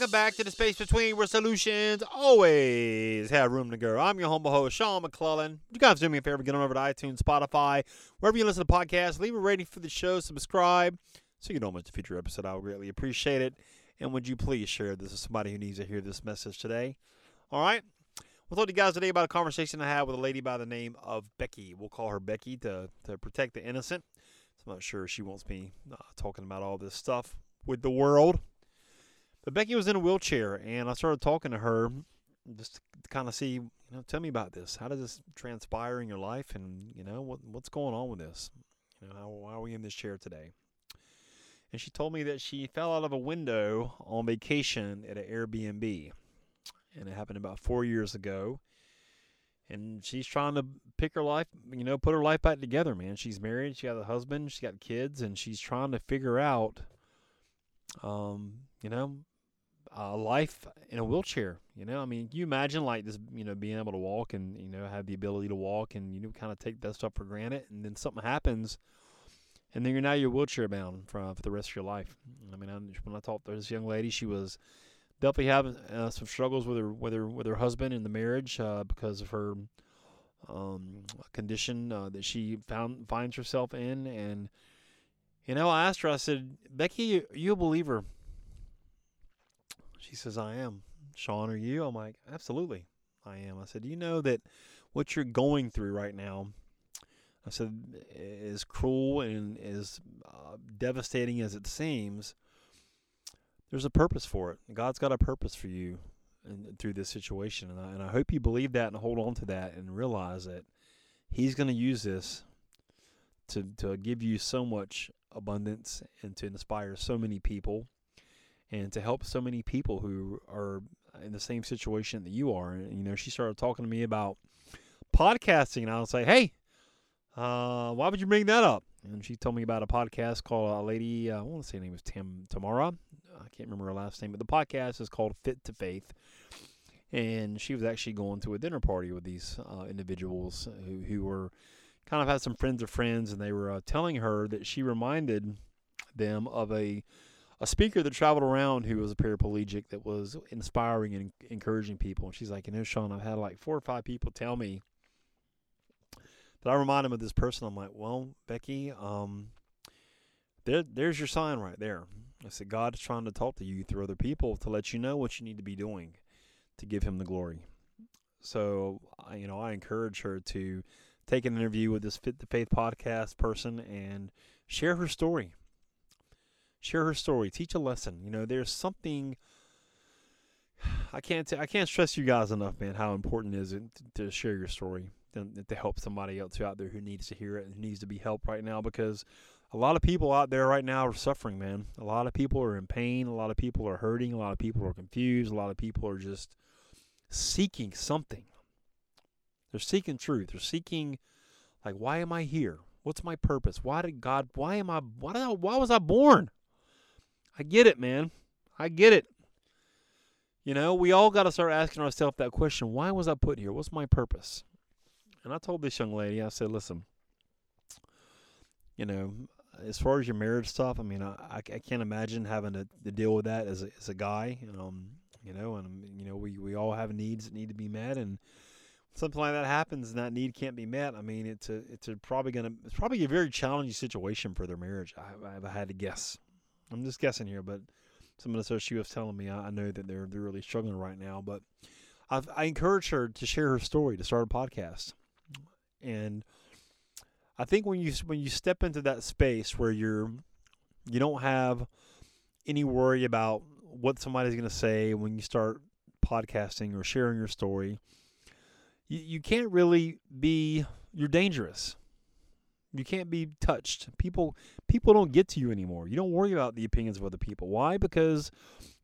welcome back to the space between where solutions always have room to grow. I'm your humble host, Sean McClellan. You guys do me a favor, get on over to iTunes, Spotify, wherever you listen to podcasts, leave a rating for the show, subscribe, so you don't miss a future episode. I would greatly appreciate it. And would you please share this with somebody who needs to hear this message today? All right. We'll talk to you guys today about a conversation I had with a lady by the name of Becky. We'll call her Becky to, to protect the innocent. So I'm not sure she wants me uh, talking about all this stuff with the world. But Becky was in a wheelchair, and I started talking to her just to kind of see, you know, tell me about this. How does this transpire in your life, and you know, what what's going on with this? You know, how, why are we in this chair today? And she told me that she fell out of a window on vacation at an Airbnb, and it happened about four years ago. And she's trying to pick her life, you know, put her life back together, man. She's married, she got a husband, she got kids, and she's trying to figure out, um, you know, uh, life in a wheelchair. You know, I mean, you imagine like this, you know, being able to walk and you know have the ability to walk, and you know, kind of take that stuff for granted, and then something happens, and then you're now you're wheelchair bound for, for the rest of your life. I mean, I, when I talked to this young lady, she was definitely having uh, some struggles with her with her with her husband in the marriage uh, because of her um, condition uh, that she found finds herself in, and you know, I asked her, I said, Becky, are you a believer? She says, I am. Sean, are you? I'm like, absolutely, I am. I said, Do you know that what you're going through right now, I said, is cruel and as uh, devastating as it seems. There's a purpose for it. God's got a purpose for you through this situation. And I, and I hope you believe that and hold on to that and realize that He's going to use this to, to give you so much abundance and to inspire so many people and to help so many people who are in the same situation that you are. And, you know, she started talking to me about podcasting, and I was like, hey, uh, why would you bring that up? And she told me about a podcast called a lady, uh, I want to say her name was Tim Tamara. I can't remember her last name, but the podcast is called Fit to Faith. And she was actually going to a dinner party with these uh, individuals who, who were kind of had some friends of friends, and they were uh, telling her that she reminded them of a a speaker that traveled around who was a paraplegic that was inspiring and encouraging people. And she's like, you know, Sean, I've had like four or five people tell me that I remind him of this person. I'm like, well, Becky, um, there, there's your sign right there. I said, God is trying to talk to you through other people to let you know what you need to be doing to give Him the glory. So, you know, I encourage her to take an interview with this Fit the Faith podcast person and share her story share her story, teach a lesson. You know, there's something I can't t- I can't stress you guys enough, man, how important it is to share your story and to help somebody else out there who needs to hear it and needs to be helped right now because a lot of people out there right now are suffering, man. A lot of people are in pain, a lot of people are hurting, a lot of people are confused, a lot of people are just seeking something. They're seeking truth. They're seeking like why am I here? What's my purpose? Why did God why am I why did I, why was I born? I get it, man. I get it. You know, we all got to start asking ourselves that question why was I put here? What's my purpose? And I told this young lady, I said, listen, you know, as far as your marriage stuff, I mean, I, I can't imagine having to, to deal with that as a, as a guy. Um, you know, and you know, we, we all have needs that need to be met, and something like that happens and that need can't be met. I mean, it's a it's a probably gonna it's probably a very challenging situation for their marriage. I, I have had to guess. I'm just guessing here, but some of the stuff she was telling me, I, I know that they're they're really struggling right now. But I've, I encourage her to share her story, to start a podcast, and I think when you when you step into that space where you're you don't have any worry about what somebody's going to say when you start podcasting or sharing your story, you, you can't really be you're dangerous you can't be touched. People people don't get to you anymore. You don't worry about the opinions of other people. Why? Because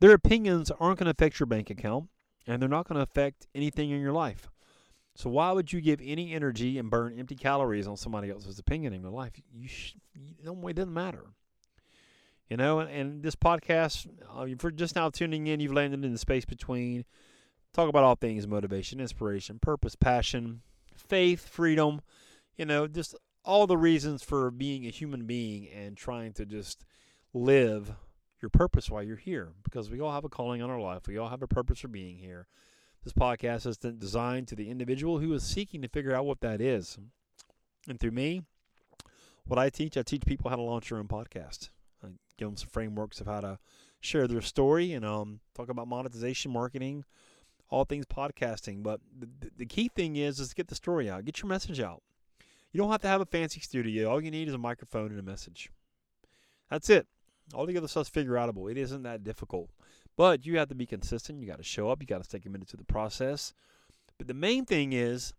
their opinions aren't going to affect your bank account and they're not going to affect anything in your life. So why would you give any energy and burn empty calories on somebody else's opinion in your life? You, sh- you know, it doesn't matter. You know, and, and this podcast, uh, for just now tuning in, you've landed in the space between. Talk about all things motivation, inspiration, purpose, passion, faith, freedom. You know, just all the reasons for being a human being and trying to just live your purpose while you're here because we all have a calling on our life. We all have a purpose for being here. This podcast is designed to the individual who is seeking to figure out what that is. And through me, what I teach, I teach people how to launch their own podcast. I give them some frameworks of how to share their story and um, talk about monetization, marketing, all things podcasting. But the, the key thing is, is to get the story out, get your message out. You don't have to have a fancy studio. All you need is a microphone and a message. That's it. All the other stuff's figure outable. It isn't that difficult. But you have to be consistent. You got to show up. You got to stay committed to the process. But the main thing is,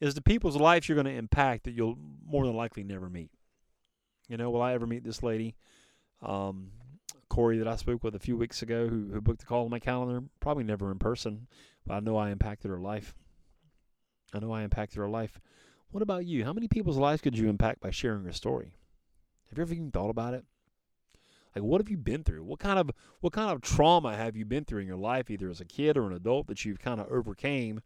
is the people's lives you're going to impact that you'll more than likely never meet. You know, will I ever meet this lady, um, Corey, that I spoke with a few weeks ago, who, who booked a call on my calendar? Probably never in person, but I know I impacted her life. I know I impacted her life. What about you? How many people's lives could you impact by sharing your story? Have you ever even thought about it? Like what have you been through? What kind of what kind of trauma have you been through in your life, either as a kid or an adult, that you've kind of overcame?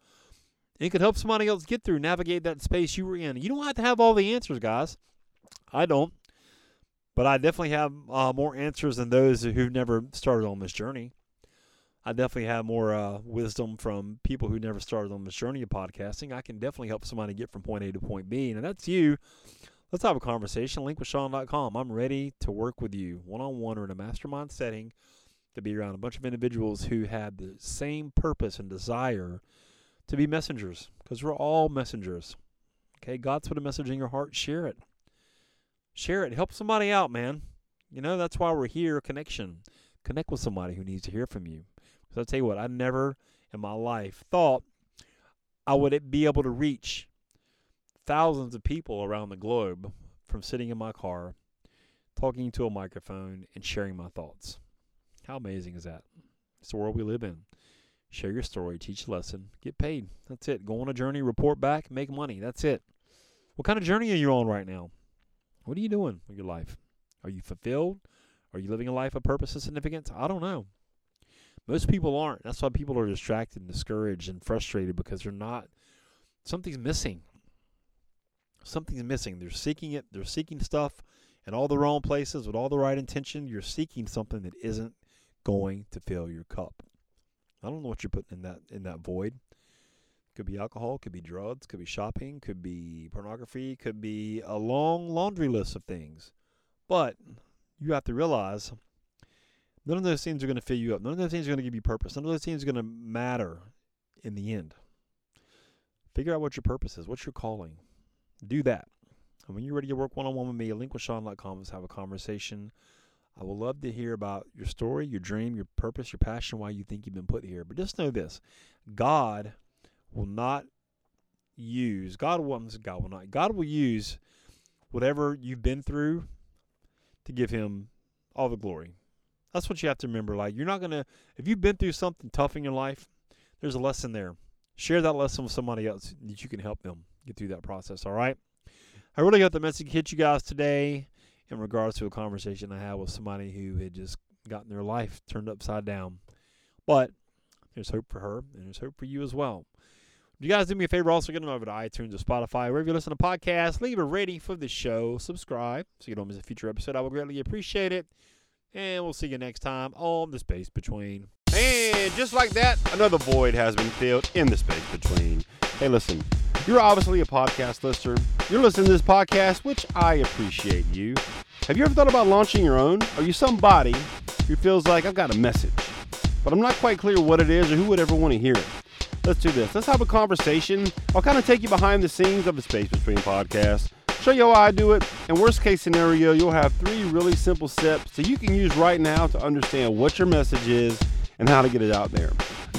And it could help somebody else get through, navigate that space you were in. You don't have to have all the answers, guys. I don't. But I definitely have uh, more answers than those who've never started on this journey. I definitely have more uh, wisdom from people who never started on this journey of podcasting. I can definitely help somebody get from point A to point B, and that's you. Let's have a conversation. Linkwithsean.com. I'm ready to work with you one on one or in a mastermind setting to be around a bunch of individuals who have the same purpose and desire to be messengers because we're all messengers. Okay, God's put a message in your heart. Share it. Share it. Help somebody out, man. You know, that's why we're here connection. Connect with somebody who needs to hear from you. Because I'll tell you what, I never in my life thought I would be able to reach thousands of people around the globe from sitting in my car, talking to a microphone, and sharing my thoughts. How amazing is that? It's the world we live in. Share your story, teach a lesson, get paid. That's it. Go on a journey, report back, make money. That's it. What kind of journey are you on right now? What are you doing with your life? Are you fulfilled? Are you living a life of purpose and significance? I don't know. Most people aren't. That's why people are distracted and discouraged and frustrated because they're not, something's missing something's missing. They're seeking it. They're seeking stuff in all the wrong places with all the right intention. You're seeking something that isn't going to fill your cup. I don't know what you're putting in that in that void. Could be alcohol, could be drugs, could be shopping, could be pornography, could be a long laundry list of things. But you have to realize none of those things are going to fill you up. None of those things are going to give you purpose. None of those things are going to matter in the end. Figure out what your purpose is. What's your calling? Do that. And when you're ready to work one on one with me, linkwithsean.com. Let's have a conversation. I would love to hear about your story, your dream, your purpose, your passion, why you think you've been put here. But just know this God will not use, God will, God will not, God will use whatever you've been through to give Him all the glory. That's what you have to remember. Like, you're not going to, if you've been through something tough in your life, there's a lesson there. Share that lesson with somebody else that you can help them get through that process. All right. I really got the message hit you guys today in regards to a conversation I had with somebody who had just gotten their life turned upside down. But there's hope for her and there's hope for you as well. Would you guys do me a favor also get on over to iTunes or Spotify, wherever you listen to podcasts, leave a rating for the show, subscribe so you don't miss a future episode. I would greatly appreciate it. And we'll see you next time on The Space Between. And just like that, another void has been filled in the space between. Hey, listen, you're obviously a podcast listener. You're listening to this podcast, which I appreciate you. Have you ever thought about launching your own? Are you somebody who feels like I've got a message, but I'm not quite clear what it is or who would ever want to hear it? Let's do this. Let's have a conversation. I'll kind of take you behind the scenes of the Space Between podcast, show you how I do it, and worst case scenario, you'll have three really simple steps that you can use right now to understand what your message is and how to get it out there.